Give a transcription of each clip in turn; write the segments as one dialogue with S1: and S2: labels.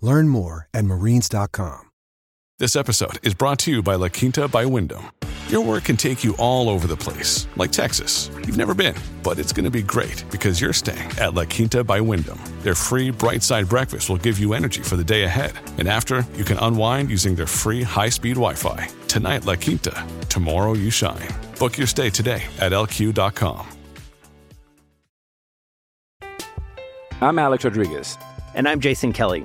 S1: Learn more at marines.com.
S2: This episode is brought to you by La Quinta by Wyndham. Your work can take you all over the place, like Texas. You've never been, but it's going to be great because you're staying at La Quinta by Wyndham. Their free bright side breakfast will give you energy for the day ahead. And after, you can unwind using their free high speed Wi Fi. Tonight, La Quinta. Tomorrow, you shine. Book your stay today at lq.com.
S3: I'm Alex Rodriguez.
S4: And I'm Jason Kelly.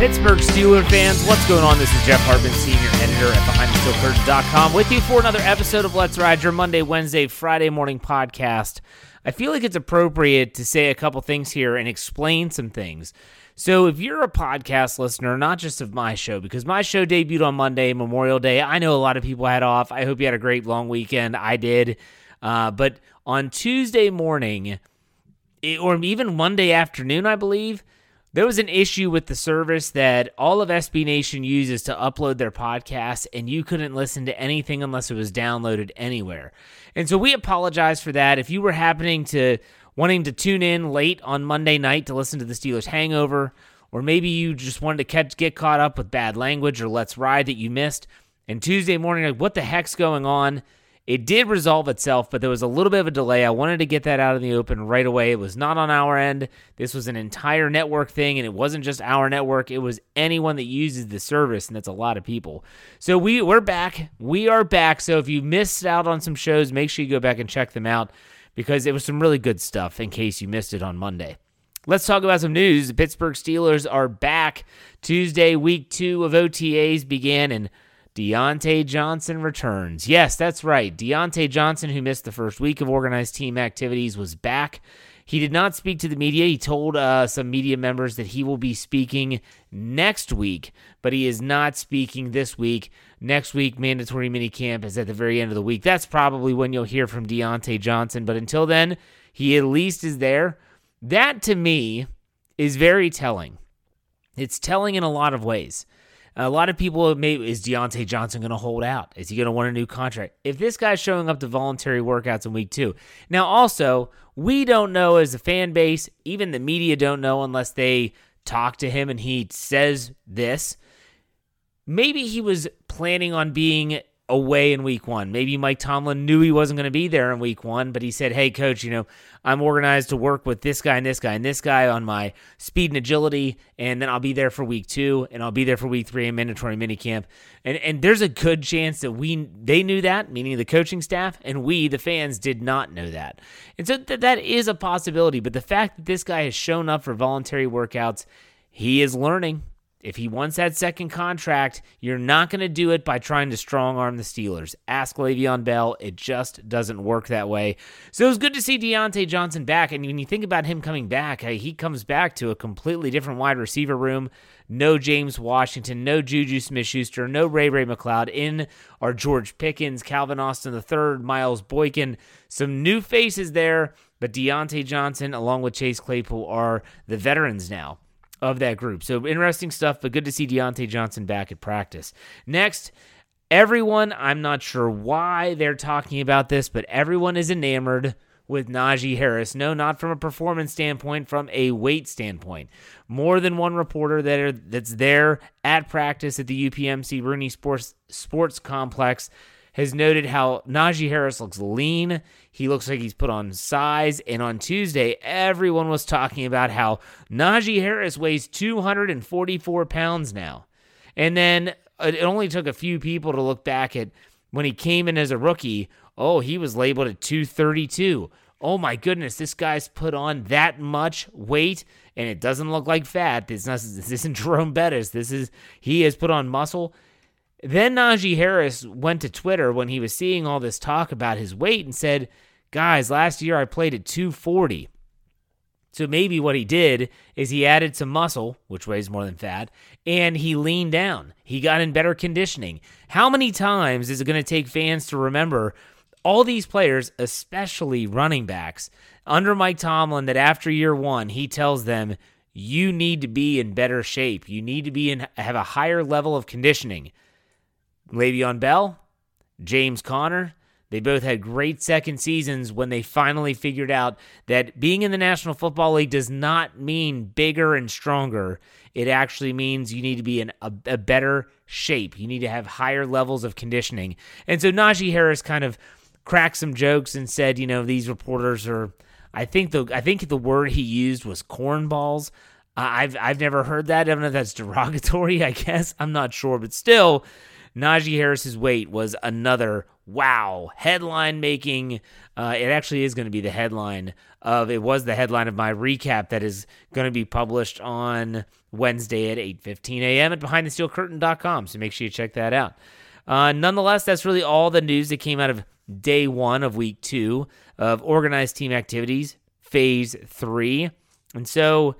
S5: Pittsburgh Steeler fans, what's going on? This is Jeff Hartman, senior editor at BehindTheSteelCurtain.com, with you for another episode of Let's Ride, your Monday, Wednesday, Friday morning podcast. I feel like it's appropriate to say a couple things here and explain some things. So, if you're a podcast listener, not just of my show, because my show debuted on Monday, Memorial Day, I know a lot of people had off. I hope you had a great long weekend. I did. Uh, but on Tuesday morning, it- or even Monday afternoon, I believe, there was an issue with the service that all of SB Nation uses to upload their podcasts, and you couldn't listen to anything unless it was downloaded anywhere. And so we apologize for that. If you were happening to wanting to tune in late on Monday night to listen to the Steelers Hangover, or maybe you just wanted to catch, get caught up with bad language or Let's Ride that you missed, and Tuesday morning, like, what the heck's going on? It did resolve itself, but there was a little bit of a delay. I wanted to get that out in the open right away. It was not on our end. This was an entire network thing, and it wasn't just our network. It was anyone that uses the service, and that's a lot of people. So we we're back. We are back. So if you missed out on some shows, make sure you go back and check them out because it was some really good stuff. In case you missed it on Monday. Let's talk about some news. The Pittsburgh Steelers are back. Tuesday, week two of OTAs began, and Diontae Johnson returns. Yes, that's right. Diontae Johnson, who missed the first week of organized team activities, was back. He did not speak to the media. He told uh, some media members that he will be speaking next week, but he is not speaking this week. Next week, mandatory minicamp is at the very end of the week. That's probably when you'll hear from Diontae Johnson. But until then, he at least is there. That to me is very telling. It's telling in a lot of ways. A lot of people may is Diontae Johnson going to hold out? Is he going to want a new contract? If this guy's showing up to voluntary workouts in week two, now also we don't know as a fan base, even the media don't know unless they talk to him and he says this. Maybe he was planning on being away in week one. Maybe Mike Tomlin knew he wasn't going to be there in week one, but he said, Hey, coach, you know, I'm organized to work with this guy and this guy and this guy on my speed and agility, and then I'll be there for week two, and I'll be there for week three in mandatory minicamp. And and there's a good chance that we they knew that, meaning the coaching staff, and we, the fans, did not know that. And so th- that is a possibility. But the fact that this guy has shown up for voluntary workouts, he is learning. If he wants that second contract, you're not going to do it by trying to strong arm the Steelers. Ask Le'Veon Bell. It just doesn't work that way. So it was good to see Diontae Johnson back. And when you think about him coming back, he comes back to a completely different wide receiver room. No James Washington, no Juju Smith Schuster, no Ray Ray McCloud. In are George Pickens, Calvin Austin III, Miles Boykin. Some new faces there, but Diontae Johnson, along with Chase Claypool, are the veterans now of that group. So interesting stuff, but good to see Diontae Johnson back at practice. Next, everyone, I'm not sure why they're talking about this, but everyone is enamored with Najee Harris. No, not from a performance standpoint, from a weight standpoint. More than one reporter that are, that's there at practice at the UPMC Rooney Sports Sports Complex has noted how Najee Harris looks lean. He looks like he's put on size. And on Tuesday, everyone was talking about how Najee Harris weighs 244 pounds now. And then it only took a few people to look back at when he came in as a rookie. Oh, he was labeled at 232. Oh my goodness, this guy's put on that much weight and it doesn't look like fat. This, isn't Jerome Bettis. This is he has put on muscle. Then Najee Harris went to Twitter when he was seeing all this talk about his weight and said, Guys, last year I played at 240. So maybe what he did is he added some muscle, which weighs more than fat, and he leaned down. He got in better conditioning. How many times is it going to take fans to remember all these players, especially running backs, under Mike Tomlin, that after year one, he tells them, you need to be in better shape. You need to be in have a higher level of conditioning. Le'Veon Bell, James Conner, they both had great second seasons when they finally figured out that being in the National Football League does not mean bigger and stronger. It actually means you need to be in a, a better shape. You need to have higher levels of conditioning. And so Najee Harris kind of cracked some jokes and said, you know, these reporters are. I think the I think the word he used was cornballs. Uh, I've I've never heard that. I don't know if that's derogatory. I guess I'm not sure, but still, Najee Harris's weight was another wow headline making. Uh, it actually is going to be the headline of it was the headline of my recap that is going to be published on Wednesday at 8:15 a.m. at BehindTheSteelCurtain.com. So make sure you check that out. Uh, nonetheless, that's really all the news that came out of day one of week two of organized team activities, phase three, and so.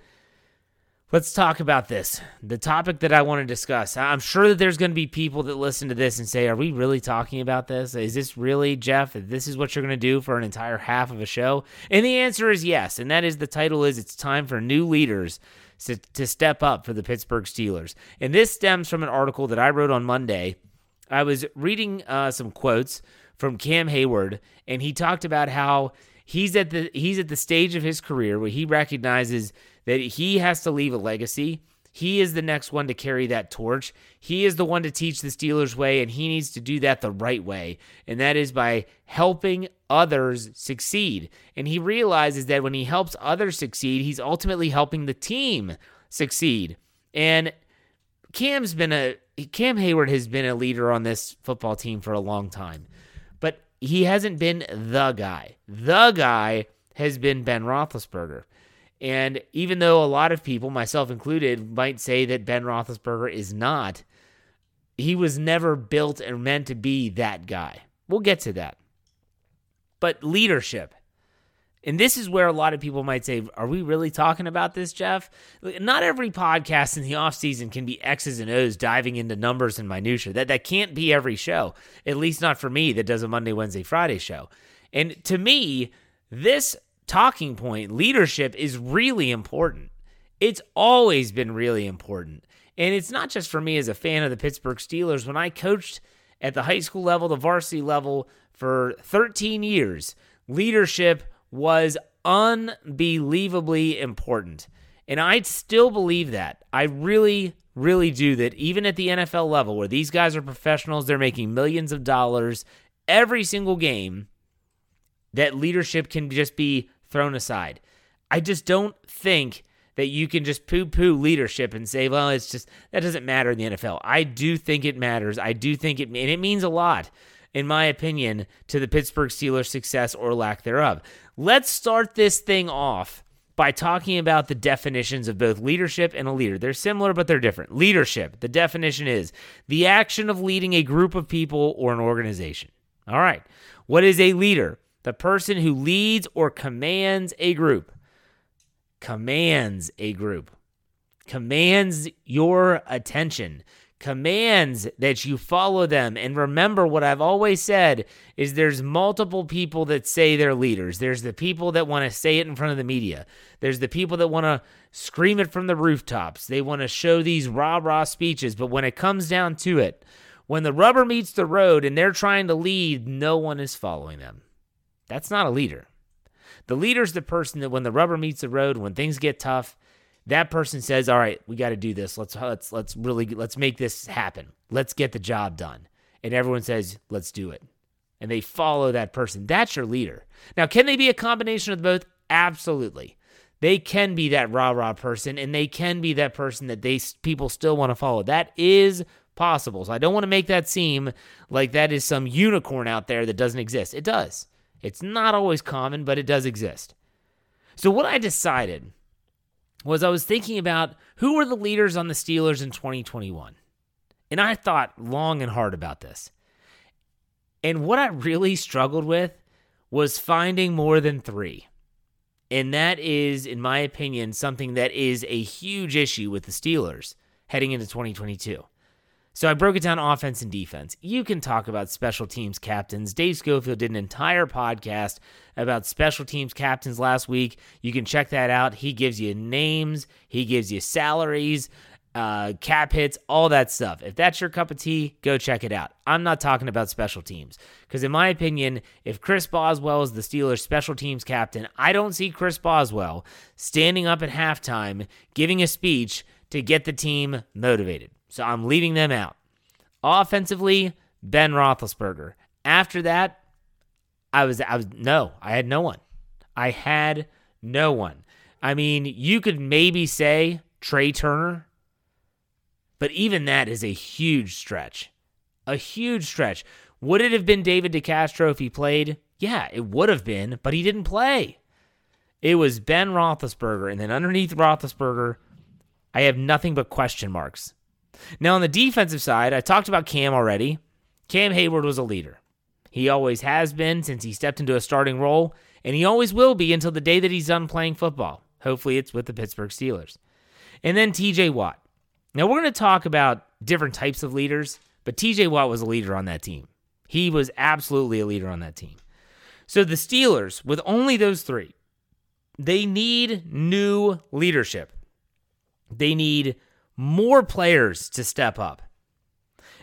S5: Let's talk about this. The topic that I want to discuss. I'm sure that there's going to be people that listen to this and say, Are we really talking about this? Is this really, Jeff? This is what you're going to do for an entire half of a show? And the answer is yes. And that is the title is It's Time for New Leaders to, to Step Up for the Pittsburgh Steelers. And this stems from an article that I wrote on Monday. I was reading uh, some quotes from Cam Heyward, and he talked about how he's at the he's at the stage of his career where he recognizes that he has to leave a legacy. He is the next one to carry that torch. He is the one to teach the Steelers way, and he needs to do that the right way. And that is by helping others succeed. And he realizes that when he helps others succeed, he's ultimately helping the team succeed. And Cam's been a Cam Heyward has been a leader on this football team for a long time. But he hasn't been the guy. The guy has been Ben Roethlisberger. And even though a lot of people, myself included, might say that Ben Roethlisberger is not, he was never built and meant to be that guy. We'll get to that. But leadership. And this is where a lot of people might say, Are we really talking about this, Jeff? Not every podcast in the offseason can be X's and O's diving into numbers and minutia. That that can't be every show. At least not for me that does a Monday, Wednesday, Friday show. And to me, this talking point, leadership is really important. It's always been really important. And it's not just for me as a fan of the Pittsburgh Steelers. When I coached at the high school level, the varsity level for 13 years, leadership was unbelievably important. And I still believe that. I really, really do that even at the NFL level, where these guys are professionals, they're making millions of dollars every single game, that leadership can just be thrown aside. I just don't think that you can just poo poo leadership and say, well, it's just that doesn't matter in the NFL. I do think it matters. I do think it, and it means a lot, in my opinion, to the Pittsburgh Steelers' success or lack thereof. Let's start this thing off by talking about the definitions of both leadership and a leader. They're similar, but they're different. Leadership, the definition is the action of leading a group of people or an organization. All right. What is a leader? The person who leads or commands a group. Commands a group. Commands your attention commands that you follow them. And remember what I've always said is there's multiple people that say they're leaders. There's the people that want to say it in front of the media. There's the people that want to scream it from the rooftops. They want to show these rah-rah speeches, but when it comes down to it, when the rubber meets the road and they're trying to lead, no one is following them. That's not a leader. The leader's the person that when the rubber meets the road, when things get tough, that person says, "All right, we got to do this. Let's let's let's really let's make this happen. Let's get the job done." And everyone says, "Let's do it." And they follow that person. That's your leader. Now, can they be a combination of both? Absolutely. They can be that rah-rah person and they can be that person that they people still want to follow. That is possible. So I don't want to make that seem like that is some unicorn out there that doesn't exist. It does. It's not always common, but it does exist. So what I decided was I was thinking about who were the leaders on the Steelers in 2021. And I thought long and hard about this. And what I really struggled with was finding more than three. And that is, in my opinion, something that is a huge issue with the Steelers heading into 2022. So I broke it down offense and defense. You can talk about special teams captains. Dave Schofield did an entire podcast about special teams captains last week. You can check that out. He gives you names, he gives you salaries, uh, cap hits, all that stuff. If that's your cup of tea, go check it out. I'm not talking about special teams because, in my opinion, if Chris Boswell is the Steelers' special teams captain, I don't see Chris Boswell standing up at halftime giving a speech to get the team motivated. So I'm leaving them out. Offensively, Ben Roethlisberger. After that, I was I was no, I had no one. I had no one. I mean, you could maybe say Trai Turner, but even that is a huge stretch. A huge stretch. Would it have been David DeCastro if he played? Yeah, it would have been, but he didn't play. It was Ben Roethlisberger, and then underneath Roethlisberger, I have nothing but question marks. Now, on the defensive side, I talked about Cam already. Cam Heyward was a leader. He always has been since he stepped into a starting role, and he always will be until the day that he's done playing football. Hopefully, it's with the Pittsburgh Steelers. And then TJ Watt. Now, we're going to talk about different types of leaders, but TJ Watt was a leader on that team. He was absolutely a leader on that team. So, the Steelers, with only those three, they need new leadership. They need more players to step up.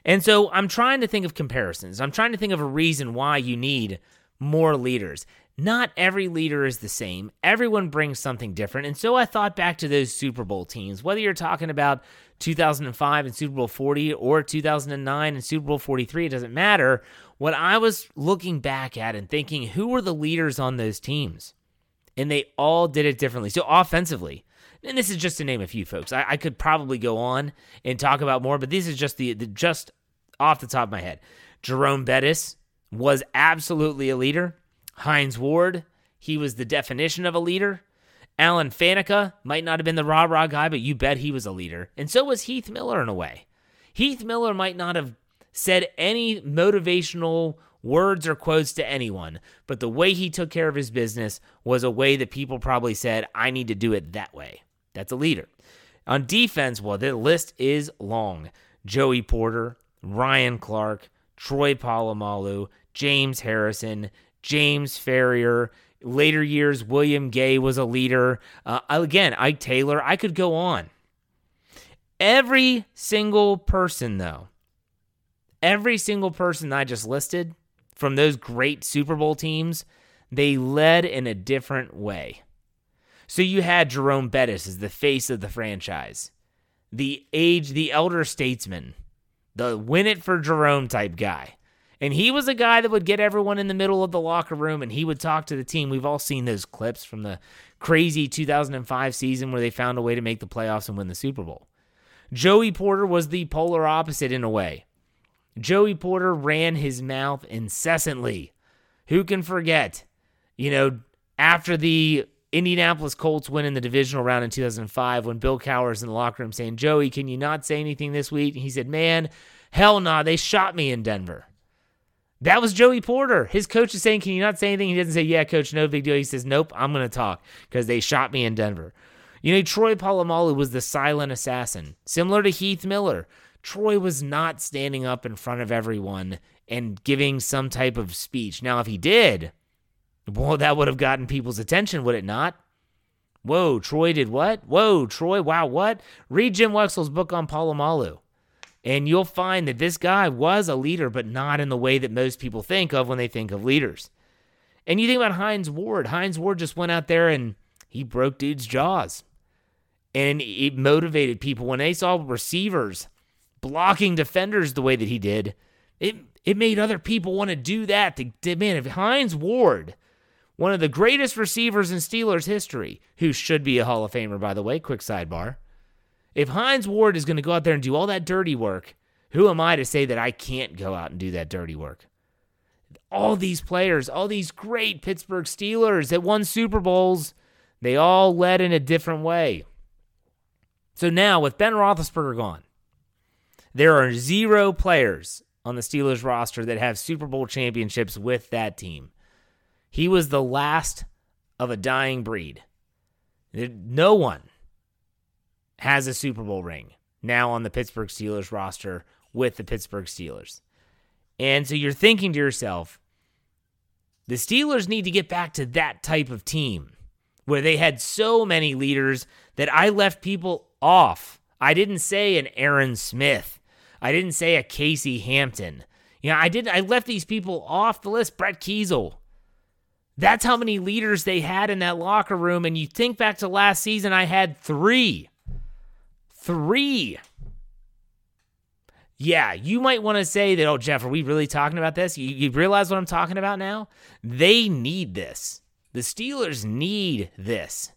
S5: And so I'm trying to think of comparisons. I'm trying to think of a reason why you need more leaders. Not every leader is the same. Everyone brings something different. And so I thought back to those Super Bowl teams, whether you're talking about 2005 and Super Bowl 40 or 2009 and Super Bowl 43, it doesn't matter. What I was looking back at and thinking, who were the leaders on those teams? And they all did it differently. So offensively, and this is just to name a few folks. I, I could probably go on and talk about more, but this is just the, the just off the top of my head. Jerome Bettis was absolutely a leader. Hines Ward, he was the definition of a leader. Alan Faneca might not have been the rah rah guy, but you bet he was a leader. And so was Heath Miller in a way. Heath Miller might not have said any motivational words or quotes to anyone, but the way he took care of his business was a way that people probably said, I need to do it that way. That's a leader. On defense, well, the list is long. Joey Porter, Ryan Clark, Troy Polamalu, James Harrison, James Farrior. Later years, William Gay was a leader. Uh, again, Ike Taylor. I could go on. Every single person, though, every single person I just listed from those great Super Bowl teams, they led in a different way. So you had Jerome Bettis as the face of the franchise, the age, the elder statesman, the win it for Jerome type guy. And he was a guy that would get everyone in the middle of the locker room and he would talk to the team. We've all seen those clips from the crazy 2005 season where they found a way to make the playoffs and win the Super Bowl. Joey Porter was the polar opposite in a way. Joey Porter ran his mouth incessantly. Who can forget? You know, after the Indianapolis Colts win in the divisional round in 2005 when Bill Cowher's in the locker room saying, Joey, can you not say anything this week? And he said, Man, hell nah, they shot me in Denver. That was Joey Porter. His coach is saying, Can you not say anything? He doesn't say, Yeah, coach, no big deal. He says, Nope, I'm going to talk because they shot me in Denver. You know, Troy Polamalu was the silent assassin, similar to Heath Miller. Troy was not standing up in front of everyone and giving some type of speech. Now, if he did, well, that would have gotten people's attention, would it not? Whoa, Troy did what? Whoa, Troy, wow, what? Read Jim Wexell's book on Polamalu. And you'll find that this guy was a leader, but not in the way that most people think of when they think of leaders. And you think about Hines Ward. Hines Ward just went out there and he broke dudes' jaws. And it motivated people. When they saw receivers blocking defenders the way that he did, it, it made other people want to do that. To, to, man, if Hines Ward, one of the greatest receivers in Steelers history, who should be a Hall of Famer, by the way, quick sidebar, if Hines Ward is going to go out there and do all that dirty work, who am I to say that I can't go out and do that dirty work? All these players, all these great Pittsburgh Steelers that won Super Bowls, they all led in a different way. So now, with Ben Roethlisberger gone, there are zero players on the Steelers roster that have Super Bowl championships with that team. He was the last of a dying breed. No one has a Super Bowl ring now on the Pittsburgh Steelers roster with the Pittsburgh Steelers. And so you're thinking to yourself, the Steelers need to get back to that type of team where they had so many leaders that I left people off. I didn't say an Aaron Smith. I didn't say a Casey Hampton. You know, I did I left these people off the list. Brett Keisel. That's how many leaders they had in that locker room. And you think back to last season, I had three. Three. Yeah, you might want to say that, oh, Jeff, are we really talking about this? You, you realize what I'm talking about now? They need this. The Steelers need this.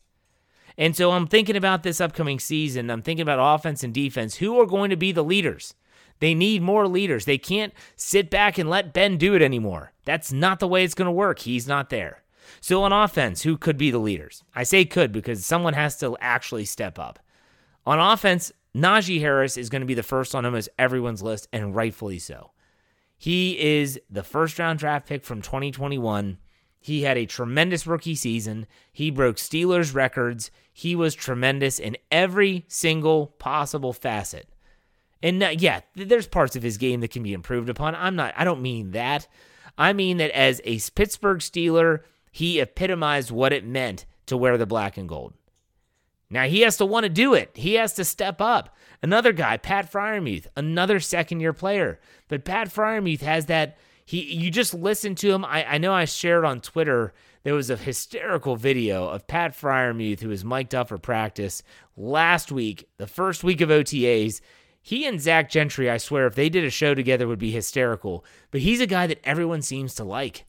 S5: And so I'm thinking about this upcoming season. I'm thinking about offense and defense. Who are going to be the leaders? They need more leaders. They can't sit back and let Ben do it anymore. That's not the way it's going to work. He's not there. So on offense, who could be the leaders? I say could because someone has to actually step up. On offense, Najee Harris is going to be the first on almost everyone's list, and rightfully so. He is the first round draft pick from 2021. He had a tremendous rookie season. He broke Steelers records. He was tremendous in every single possible facet. And yeah, there's parts of his game that can be improved upon. I'm not, I don't mean that. I mean that as a Pittsburgh Steeler, he epitomized what it meant to wear the black and gold. Now he has to want to do it. He has to step up. Another guy, Pat Freiermuth, another second year player. But Pat Freiermuth has that. He, you just listen to him. I, I know I shared on Twitter. There was a hysterical video of Pat Freiermuth, who was mic'd up for practice last week, the first week of OTAs. He and Zach Gentry, I swear, if they did a show together, would be hysterical. But he's a guy that everyone seems to like.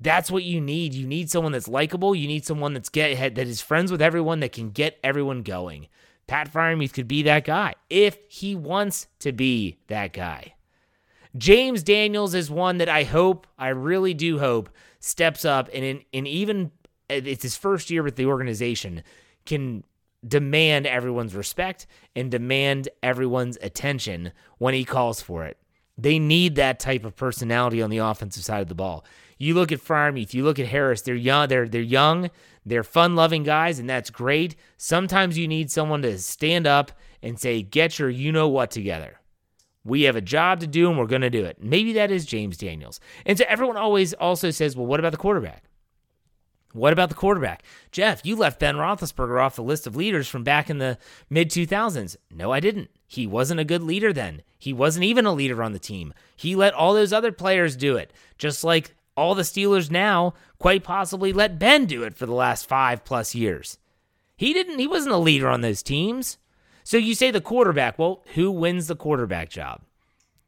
S5: That's what you need. You need someone that's likable. You need someone that's get that is friends with everyone that can get everyone going. Pat Freiermuth could be that guy if he wants to be that guy. James Daniels is one that I hope, I really do hope, steps up and in, and even uh, it's his first year with the organization can demand everyone's respect and demand everyone's attention when he calls for it. They need that type of personality on the offensive side of the ball. You look at Freiermuth, you look at Harris. They're young. They're they're young. They're fun-loving guys, and that's great. Sometimes you need someone to stand up and say, "Get your you know what together." We have a job to do, and we're going to do it. Maybe that is James Daniels. And so everyone always also says, "Well, what about the quarterback?" What about the quarterback? Jeff, you left Ben Roethlisberger off the list of leaders from back in the mid 2000s. No, I didn't. He wasn't a good leader then. He wasn't even a leader on the team. He let all those other players do it, just like all the Steelers now quite possibly let Ben do it for the last five plus years. He didn't, he wasn't a leader on those teams. So you say the quarterback. Well, who wins the quarterback job?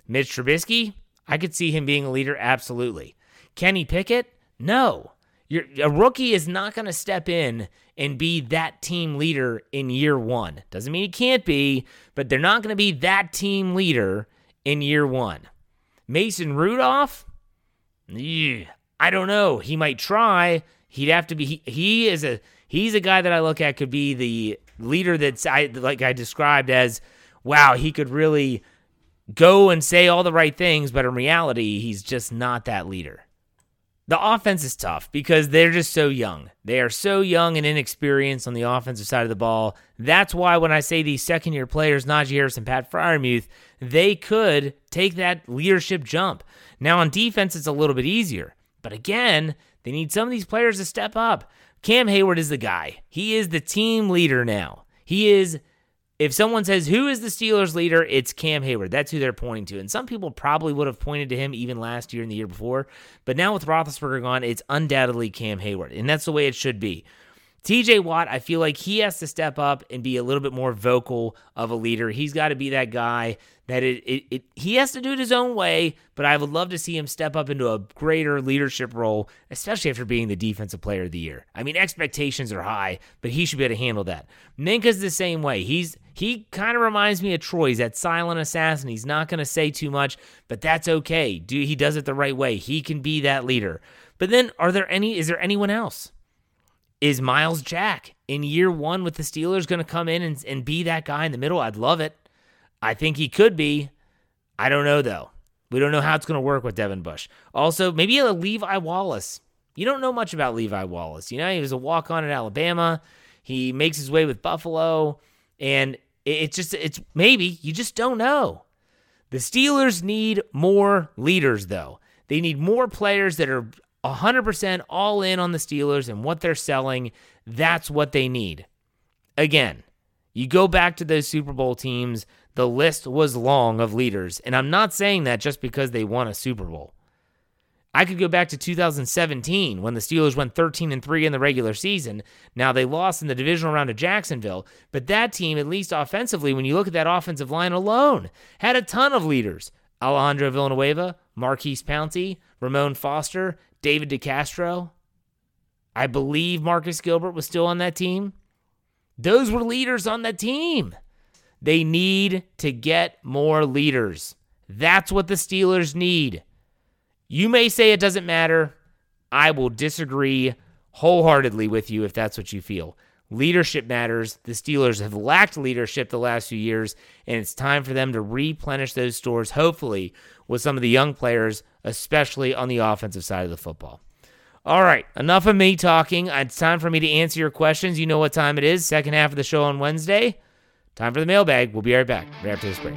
S5: Mitch Trubisky? I could see him being a leader, absolutely. Kenny Pickett? No. You're, a rookie is not going to step in and be that team leader in year one. Doesn't mean he can't be, but they're not going to be that team leader in year one. Mason Rudolph? Yeah, I don't know. He might try. He'd have to be. He, he is a he's a guy that I look at could be the leader that's I like I described as wow he could really go and say all the right things, but in reality he's just not that leader. The offense is tough because they're just so young. They are so young and inexperienced on the offensive side of the ball. That's why when I say these second year players, Najee Harris and Pat Freiermuth, they could take that leadership jump. Now on defense, it's a little bit easier. But again, they need some of these players to step up. Cam Heyward is the guy. He is the team leader now. He is if someone says who is the Steelers leader, it's Cam Heyward. That's who they're pointing to. And some people probably would have pointed to him even last year and the year before. But now with Roethlisberger gone, it's undoubtedly Cam Heyward. And that's the way it should be. TJ Watt, I feel like he has to step up and be a little bit more vocal of a leader. He's got to be that guy that it, it, it, he has to do it his own way, but I would love to see him step up into a greater leadership role, especially after being the defensive player of the year. I mean, expectations are high, but he should be able to handle that. Minkah's the same way. He's he kind of reminds me of Troy. He's that silent assassin. He's not going to say too much, but that's okay. Do he does it the right way. He can be that leader. But then are there any is there anyone else? Is Myles Jack in year one with the Steelers going to come in and, and be that guy in the middle? I'd love it. I think he could be. I don't know, though. We don't know how it's going to work with Devin Bush. Also, maybe a Levi Wallace. You don't know much about Levi Wallace. You know, he was a walk on at Alabama. He makes his way with Buffalo. And it's just, it's maybe, you just don't know. The Steelers need more leaders, though. They need more players that are 100% all in on the Steelers and what they're selling. That's what they need. Again, you go back to those Super Bowl teams, the list was long of leaders. And I'm not saying that just because they won a Super Bowl. I could go back to 2017 when the Steelers went 13 and 3 in the regular season. Now they lost in the divisional round to Jacksonville, but that team at least offensively when you look at that offensive line alone had a ton of leaders. Alejandro Villanueva, Maurkice Pouncey, Ramon Foster, David DeCastro. I believe Marcus Gilbert was still on that team. Those were leaders on that team. They need to get more leaders. That's what the Steelers need. You may say it doesn't matter. I will disagree wholeheartedly with you if that's what you feel. Leadership matters. The Steelers have lacked leadership the last few years, and it's time for them to replenish those stores, hopefully, with some of the young players, especially on the offensive side of the football. All right, enough of me talking. It's time for me to answer your questions. You know what time it is. Second half of the show on Wednesday. Time for the mailbag. We'll be right back right after this break.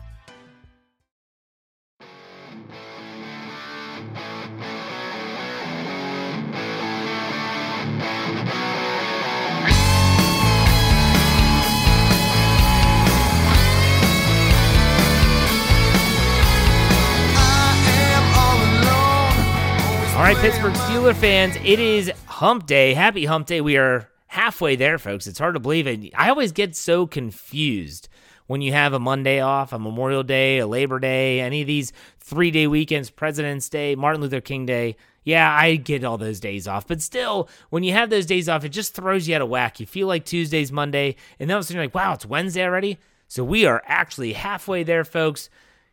S5: Right, Pittsburgh Steeler fans, it is hump day. Happy hump day. We are halfway there, folks. It's hard to believe it. I always get so confused when you have a Monday off, a Memorial Day, a Labor Day, any of these three day weekends, President's Day, Martin Luther King Day. Yeah, I get all those days off. But still, when you have those days off, it just throws you out of whack. You feel like Tuesday's Monday, and then all of a sudden you're like, wow, it's Wednesday already? So we are actually halfway there, folks.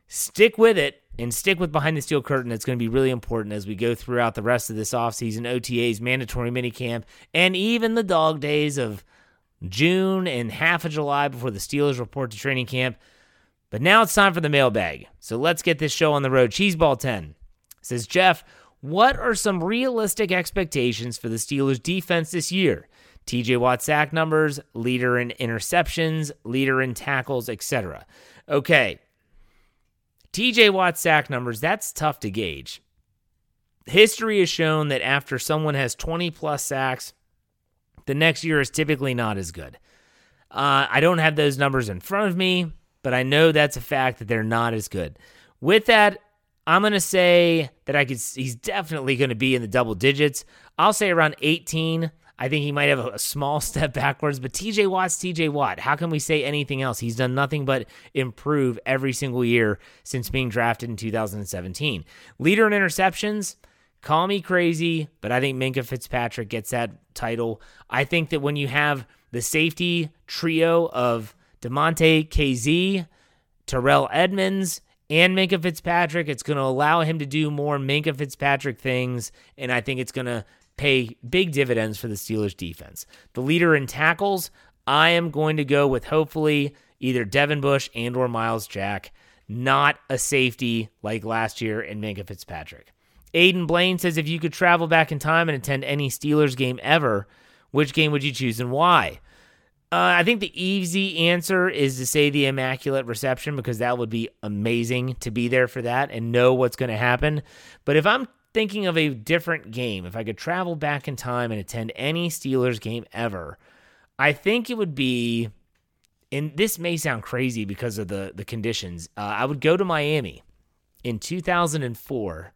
S5: Stick with it and stick with Behind the Steel Curtain. It's going to be really important as we go throughout the rest of this offseason, OTAs, mandatory minicamp, and even the dog days of June and half of July before the Steelers report to training camp. But now it's time for the mailbag. So let's get this show on the road. Cheeseball 10 says, Jeff, what are some realistic expectations for the Steelers defense this year? TJ Watt sack numbers, leader in interceptions, leader in tackles, etc. Okay. TJ Watt sack numbers, that's tough to gauge. History has shown that after someone has 20 plus sacks, the next year is typically not as good. Uh, I don't have those numbers in front of me, but I know that's a fact that they're not as good. With that, I'm going to say that I could. He's definitely going to be in the double digits. I'll say around 18. I think he might have a small step backwards, but TJ Watt's TJ Watt. How can we say anything else? He's done nothing but improve every single year since being drafted in 2017. Leader in interceptions. Call me crazy, but I think Minkah Fitzpatrick gets that title. I think that when you have the safety trio of Damontae Kazee, Terrell Edmunds, and Minkah Fitzpatrick, it's going to allow him to do more Minkah Fitzpatrick things, and I think it's going to pay big dividends for the Steelers defense. The leader in tackles, I am going to go with hopefully either Devin Bush and or Myles Jack, not a safety like last year in Minkah Fitzpatrick. Aiden Blaine says if you could travel back in time and attend any Steelers game ever, which game would you choose and why? Uh, I think the easy answer is to say the Immaculate Reception because that would be amazing to be there for that and know what's going to happen. But if I'm thinking of a different game, if I could travel back in time and attend any Steelers game ever, I think it would be. And this may sound crazy because of the the conditions. Uh, I would go to Miami in 2004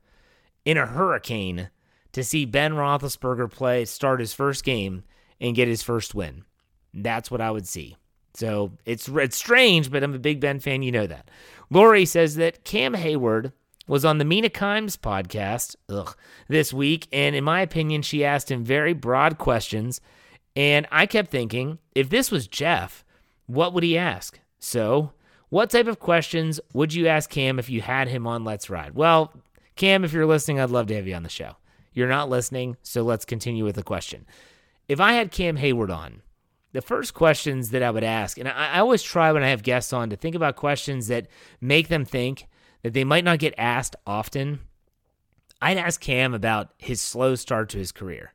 S5: in a hurricane to see Ben Roethlisberger play, start his first game, and get his first win. That's what I would see. So it's it's strange, but I'm a Big Ben fan. You know that. Lori says that Cam Heyward was on the Mina Kimes podcast ugh, this week, and in my opinion, she asked him very broad questions. And I kept thinking, if this was Jeff, what would he ask? So, what type of questions would you ask Cam if you had him on Let's Ride? Well, Cam, if you're listening, I'd love to have you on the show. You're not listening, so let's continue with the question. If I had Cam Heyward on, the first questions that I would ask, and I, I always try when I have guests on to think about questions that make them think that they might not get asked often. I'd ask Cam about his slow start to his career.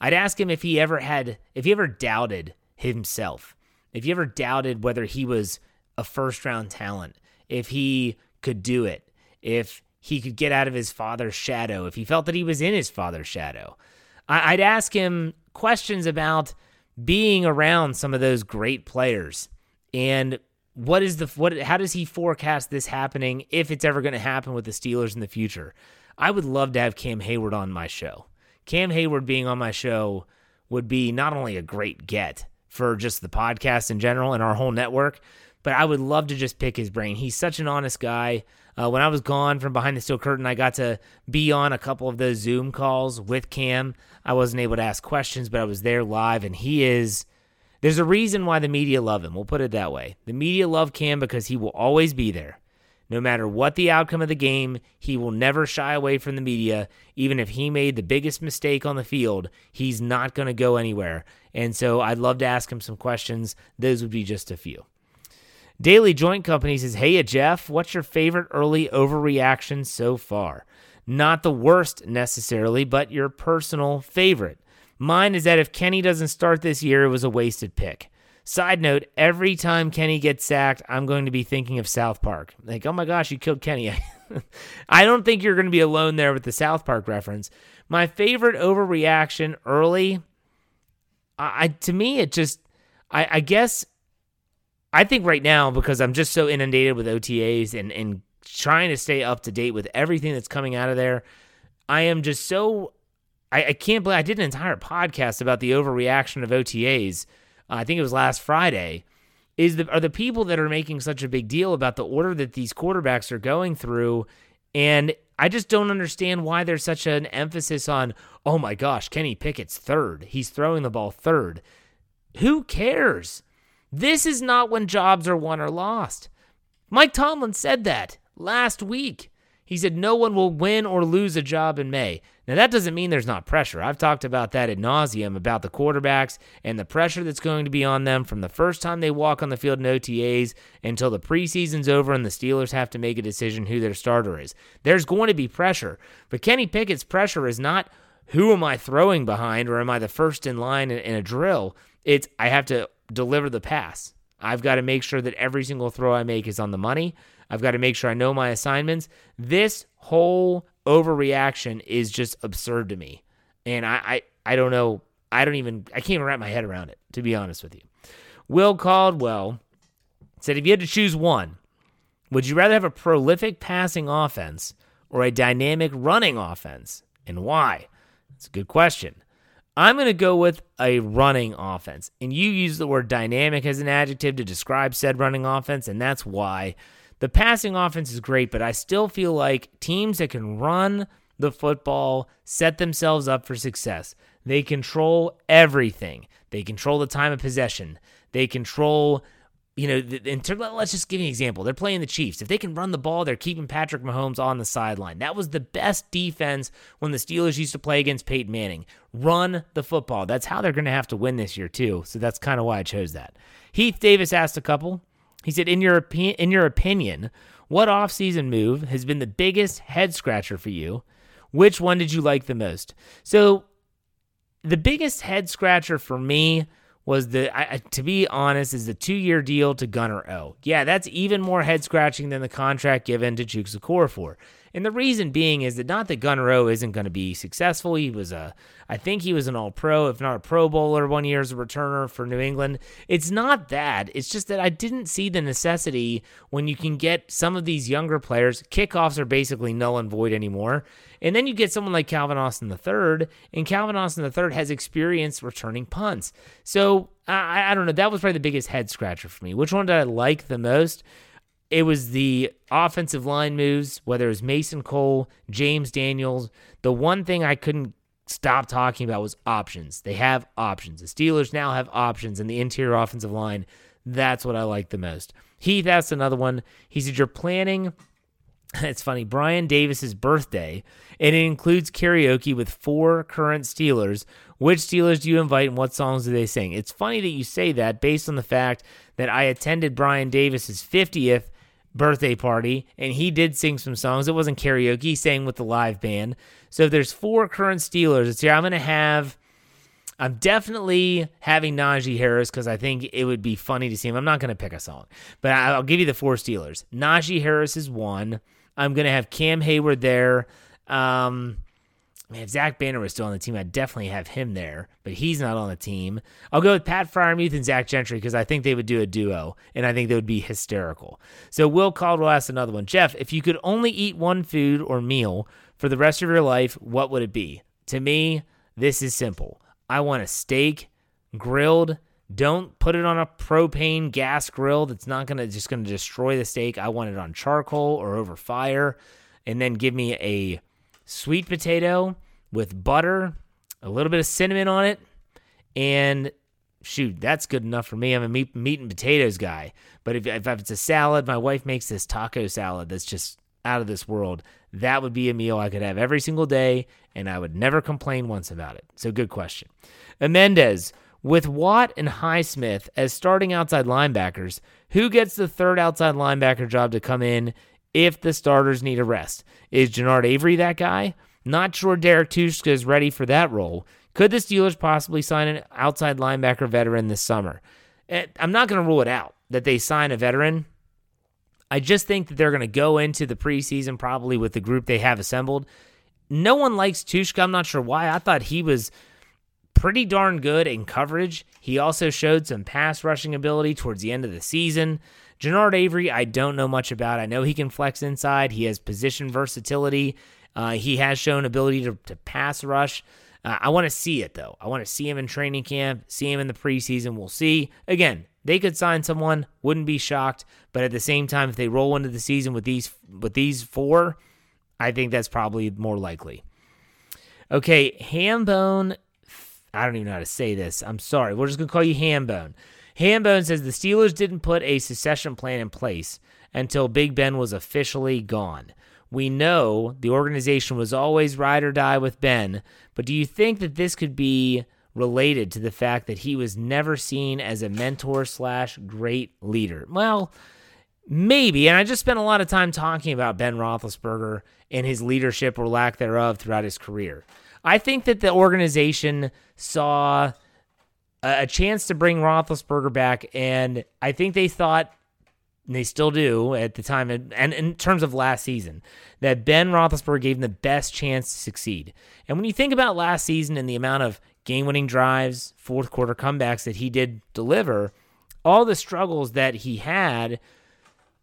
S5: I'd ask him if he ever had, if he ever doubted himself, if he ever doubted whether he was a first round talent, if he could do it, if he could get out of his father's shadow, if he felt that he was in his father's shadow. I'd ask him questions about being around some of those great players and what is the what how does he forecast this happening if it's ever going to happen with the Steelers in the future? I would love to have Cam Heyward on my show. Cam Heyward being on my show would be not only a great get for just the podcast in general and our whole network, but I would love to just pick his brain. He's such an honest guy. Uh, when I was gone from behind the steel curtain, I got to be on a couple of those Zoom calls with Cam. I wasn't able to ask questions, but I was there live, and he is. There's a reason why the media love him. We'll put it that way. The media love Cam because he will always be there. No matter what the outcome of the game, he will never shy away from the media. Even if he made the biggest mistake on the field, he's not going to go anywhere. And so I'd love to ask him some questions. Those would be just a few. Daily Joint Company says, Hey, Jeff, what's your favorite early overreaction so far? Not the worst necessarily, but your personal favorite. Mine is that if Kenny doesn't start this year, it was a wasted pick. Side note, every time Kenny gets sacked, I'm going to be thinking of South Park. Like, oh my gosh, you killed Kenny. I don't think you're going to be alone there with the South Park reference. My favorite overreaction early, I, to me, it just, I, I guess I think right now, because I'm just so inundated with OTAs and, and trying to stay up to date with everything that's coming out of there, I am just so. I, I can't believe I did an entire podcast about the overreaction of OTAs. Uh, I think it was last Friday. Is the are the people that are making such a big deal about the order that these quarterbacks are going through, and I just don't understand why there's such an emphasis on. Oh my gosh, Kenny Pickett's third. He's throwing the ball third. Who cares? This is not when jobs are won or lost. Mike Tomlin said that last week. He said no one will win or lose a job in May. Now, that doesn't mean there's not pressure. I've talked about that ad nauseum about the quarterbacks and the pressure that's going to be on them from the first time they walk on the field in OTAs until the preseason's over and the Steelers have to make a decision who their starter is. There's going to be pressure. But Kenny Pickett's pressure is not who am I throwing behind or am I the first in line in a drill? It's I have to deliver the pass. I've got to make sure that every single throw I make is on the money. I've got to make sure I know my assignments. This whole overreaction is just absurd to me. And I, I, I don't know. I don't even, I can't even wrap my head around it, to be honest with you. Will Caldwell said if you had to choose one, would you rather have a prolific passing offense or a dynamic running offense? And why? It's a good question. I'm going to go with a running offense. And you use the word dynamic as an adjective to describe said running offense, and that's why. The passing offense is great, but I still feel like teams that can run the football set themselves up for success. They control everything. They control the time of possession. They control you know, in let's just give you an example. They're playing the Chiefs. If they can run the ball, they're keeping Patrick Mahomes on the sideline. That was the best defense when the Steelers used to play against Peyton Manning. Run the football. That's how they're going to have to win this year too. So that's kind of why I chose that. Heath Davis asked a couple. He said, "In your opinion, in your opinion, what offseason move has been the biggest head scratcher for you? Which one did you like the most?" So, the biggest head scratcher for me was the I, to be honest is the two year deal to Gunner O. Yeah, that's even more head scratching than the contract given to Chuks Okorafor. And the reason being is that not that Gunner O isn't going to be successful. He was a, I think he was an All Pro, if not a Pro Bowler, one year as a returner for New England. It's not that. It's just that I didn't see the necessity when you can get some of these younger players. Kickoffs are basically null and void anymore. And then you get someone like Calvin Austin III, and Calvin Austin III has experience returning punts. So I, I don't know. That was probably the biggest head scratcher for me. Which one did I like the most? It was the offensive line moves, whether it was Mason Cole, James Daniels. The one thing I couldn't stop talking about was options. They have options. The Steelers now have options in the interior offensive line. That's what I like the most. Heath asked another one. He said, You're planning. It's funny, Brian Davis's birthday, and it includes karaoke with four current Steelers. Which Steelers do you invite and what songs do they sing? It's funny that you say that based on the fact that I attended Brian Davis's 50th birthday party, and he did sing some songs. It wasn't karaoke, he sang with the live band. So if there's four current Steelers this year, I'm going to have. I'm definitely having Najee Harris because I think it would be funny to see him. I'm not going to pick a song, but I'll give you the four Steelers. Najee Harris is one. I'm going to have Cam Heyward there. Um, Man, if Zach Banner was still on the team, I'd definitely have him there, but he's not on the team. I'll go with Pat Freiermuth and Zach Gentry because I think they would do a duo, and I think they would be hysterical. So Will Caldwell asked another one. Jeff, if you could only eat one food or meal for the rest of your life, what would it be? To me, this is simple. I want a steak, grilled. Don't put it on a propane gas grill that's not gonna just gonna destroy the steak. I want it on charcoal or over fire, and then give me a sweet potato with butter, a little bit of cinnamon on it, and shoot, that's good enough for me. I'm a meat, meat and potatoes guy. But if, if it's a salad, my wife makes this taco salad that's just out of this world. That would be a meal I could have every single day, and I would never complain once about it. So, good question. Amendez, with Watt and Highsmith as starting outside linebackers, who gets the third outside linebacker job to come in if the starters need a rest? Is Genard Avery that guy? Not sure Derrek Tuszka is ready for that role. Could the Steelers possibly sign an outside linebacker veteran this summer? Eh, I'm not going to rule it out that they sign a veteran. I just think that they're going to go into the preseason probably with the group they have assembled. No one likes Tuszka. I'm not sure why. I thought he was pretty darn good in coverage. He also showed some pass rushing ability towards the end of the season. Genard Avery, I don't know much about. I know he can flex inside. He has position versatility. Uh, he has shown ability to, to pass rush. Uh, I want to see it though. I want to see him in training camp, see him in the preseason. We'll see. Again, they could sign someone, wouldn't be shocked. But at the same time, if they roll into the season with these with these four, I think that's probably more likely. Okay, Hambone. I don't even know how to say this. I'm sorry. We're just gonna call you Hambone. Hambone says the Steelers didn't put a succession plan in place until Big Ben was officially gone. We know the organization was always ride or die with Ben, but do you think that this could be related to the fact that he was never seen as a mentor slash great leader? Well, maybe. And I just spent a lot of time talking about Ben Roethlisberger and his leadership or lack thereof throughout his career. I think that the organization saw a chance to bring Roethlisberger back, and I think they thought and they still do at the time, and in terms of last season, that Ben Roethlisberger gave them the best chance to succeed. And when you think about last season and the amount of game-winning drives, fourth quarter comebacks that he did deliver, all the struggles that he had,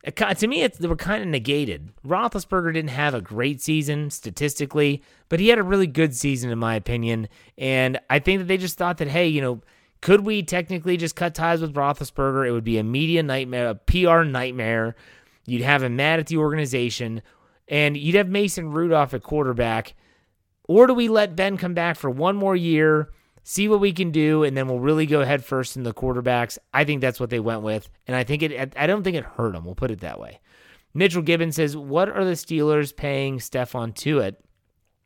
S5: to me, they were kind of negated. Roethlisberger didn't have a great season statistically, but he had a really good season, in my opinion. And I think that they just thought that, hey, you know, could we technically just cut ties with Roethlisberger? It would be a media nightmare, a PR nightmare. You'd have him mad at the organization, and you'd have Mason Rudolph at quarterback. Or do we let Ben come back for one more year? See what we can do, and then we'll really go head first in the quarterbacks. I think that's what they went with, and I think it. I don't think it hurt them. We'll put it that way. Mitchell Gibbons says, "What are the Steelers paying Stephon Tuitt?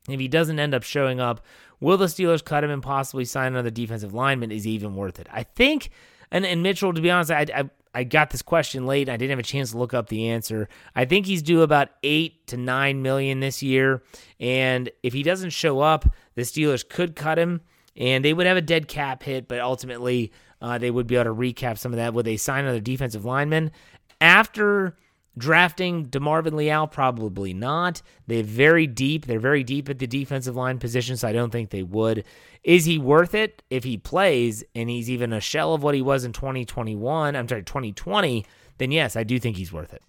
S5: If he doesn't end up showing up, will the Steelers cut him and possibly sign another defensive lineman? Is even worth it? I think." And, and Mitchell, to be honest, I, I I got this question late. I didn't have a chance to look up the answer. I think he's due about eight to nine million this year, and if he doesn't show up, the Steelers could cut him and they would have a dead cap hit, but ultimately uh, they would be able to recap some of that. Would they sign another defensive lineman after drafting Demarvin Leal? Probably not. They're very deep. They're very deep at the defensive line position, so I don't think they would. Is he worth it if he plays and he's even a shell of what he was in 2021? I'm sorry, 2020. Then yes, I do think he's worth it.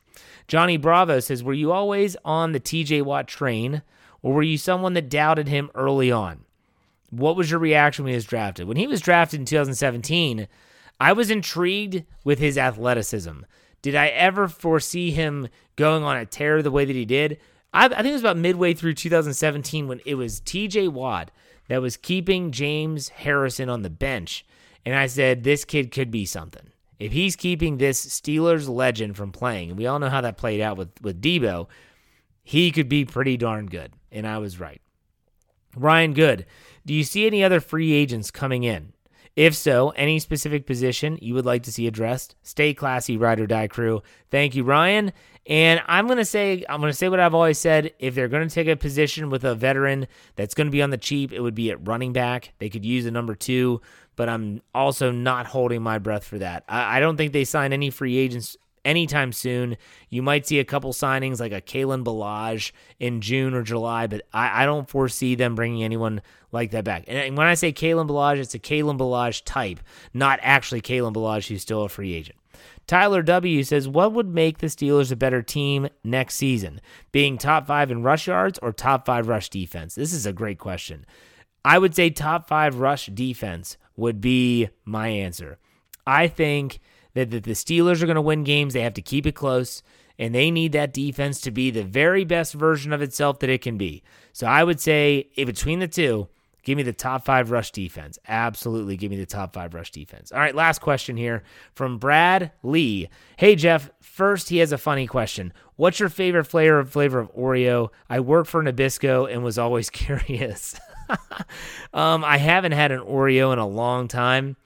S5: Johnny Bravo says, "Were you always on the TJ Watt train?" Or were you someone that doubted him early on? What was your reaction when he was drafted? When he was drafted in 2017, I was intrigued with his athleticism. Did I ever foresee him going on a tear the way that he did? I, I think it was about midway through 2017 when it was TJ Watt that was keeping James Harrison on the bench. And I said, this kid could be something. If he's keeping this Steelers legend from playing, and we all know how that played out with, with Deebo, he could be pretty darn good. And I was right. Ryan Good, do you see any other free agents coming in? If so, any specific position you would like to see addressed? Stay classy, ride or die crew. Thank you, Ryan. And I'm gonna say I'm gonna say what I've always said. If they're gonna take a position with a veteran that's gonna be on the cheap, it would be at running back. They could use a number two, but I'm also not holding my breath for that. I, I don't think they sign any free agents anytime soon. You might see a couple signings like a Kalen Ballage in June or July, but I, I don't foresee them bringing anyone like that back. And when I say Kalen Ballage, it's a Kalen Ballage type, not actually Kalen Ballage who's still a free agent. Tyler W says, What would make the Steelers a better team next season? Being top five in rush yards or top five rush defense? This is a great question. I would say top five rush defense would be my answer. I think that, that the Steelers are going to win games. They have to keep it close, and they need that defense to be the very best version of itself that it can be. So I would say between the two, give me the top five rush defense. Absolutely, give me the top five rush defense. All right, last question here from Brad Lee. Hey Jeff, first he has a funny question. What's your favorite flavor flavor of Oreo? I work for Nabisco and was always curious. um, I haven't had an Oreo in a long time.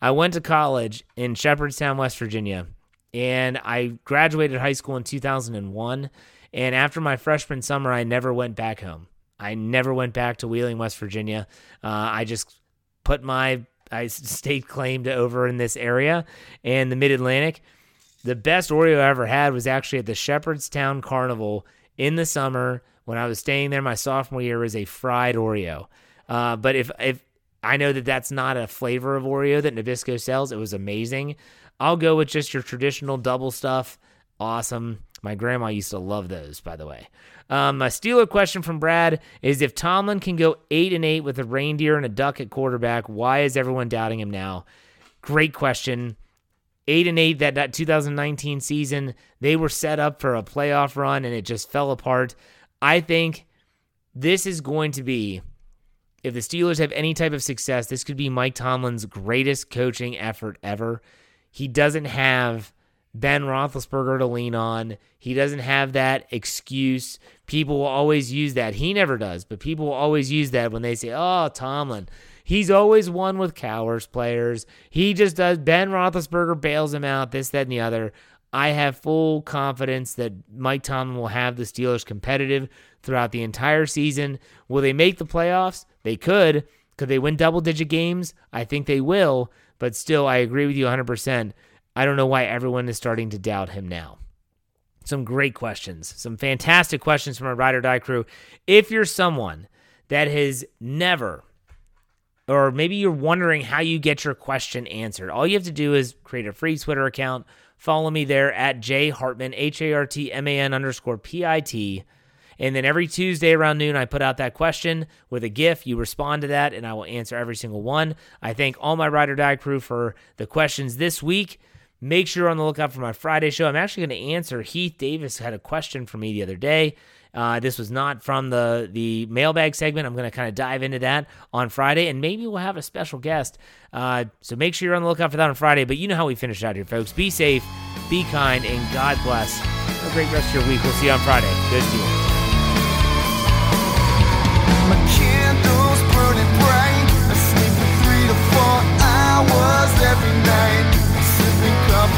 S5: I went to college in Shepherdstown, West Virginia, and I graduated high school in 2001. And after my freshman summer, I never went back home. I never went back to Wheeling, West Virginia. Uh, I just put my I state claim to over in this area and the Mid Atlantic. The best Oreo I ever had was actually at the Shepherdstown Carnival in the summer when I was staying there. My sophomore year was a fried Oreo. Uh, but if if I know that that's not a flavor of Oreo that Nabisco sells. It was amazing. I'll go with just your traditional double stuff. Awesome. My grandma used to love those, by the way. Um, a Steeler question from Brad is if Tomlin can go eight and eight with a reindeer and a duck at quarterback, why is everyone doubting him now? Great question. Eight and eight that, that 2019 season, they were set up for a playoff run and it just fell apart. I think this is going to be if the Steelers have any type of success, this could be Mike Tomlin's greatest coaching effort ever. He doesn't have Ben Roethlisberger to lean on. He doesn't have that excuse. People will always use that. He never does, but people will always use that when they say, "Oh, Tomlin, he's always won with cowards players. He just does." Ben Roethlisberger bails him out. This, that, and the other. I have full confidence that Mike Tomlin will have the Steelers competitive throughout the entire season. Will they make the playoffs? They could. Could they win double digit games? I think they will, but still, I agree with you 100%. I don't know why everyone is starting to doubt him now. Some great questions, some fantastic questions from our Ride or Die crew. If you're someone that has never or maybe you're wondering how you get your question answered. All you have to do is create a free Twitter account. Follow me there at J Hartman, H A R T M A N underscore P I T. And then every Tuesday around noon, I put out that question with a GIF. You respond to that, and I will answer every single one. I thank all my Ride or Die crew for the questions this week. Make sure you're on the lookout for my Friday show. I'm actually going to answer. Heath Davis had a question for me the other day. Uh, this was not from the the mailbag segment. I'm going to kind of dive into that on Friday, and maybe we'll have a special guest. Uh, so make sure you're on the lookout for that on Friday. But you know how we finish out here, folks. Be safe, be kind, and God bless. Have a great rest of your week. We'll see you on Friday. Good deal.
S6: every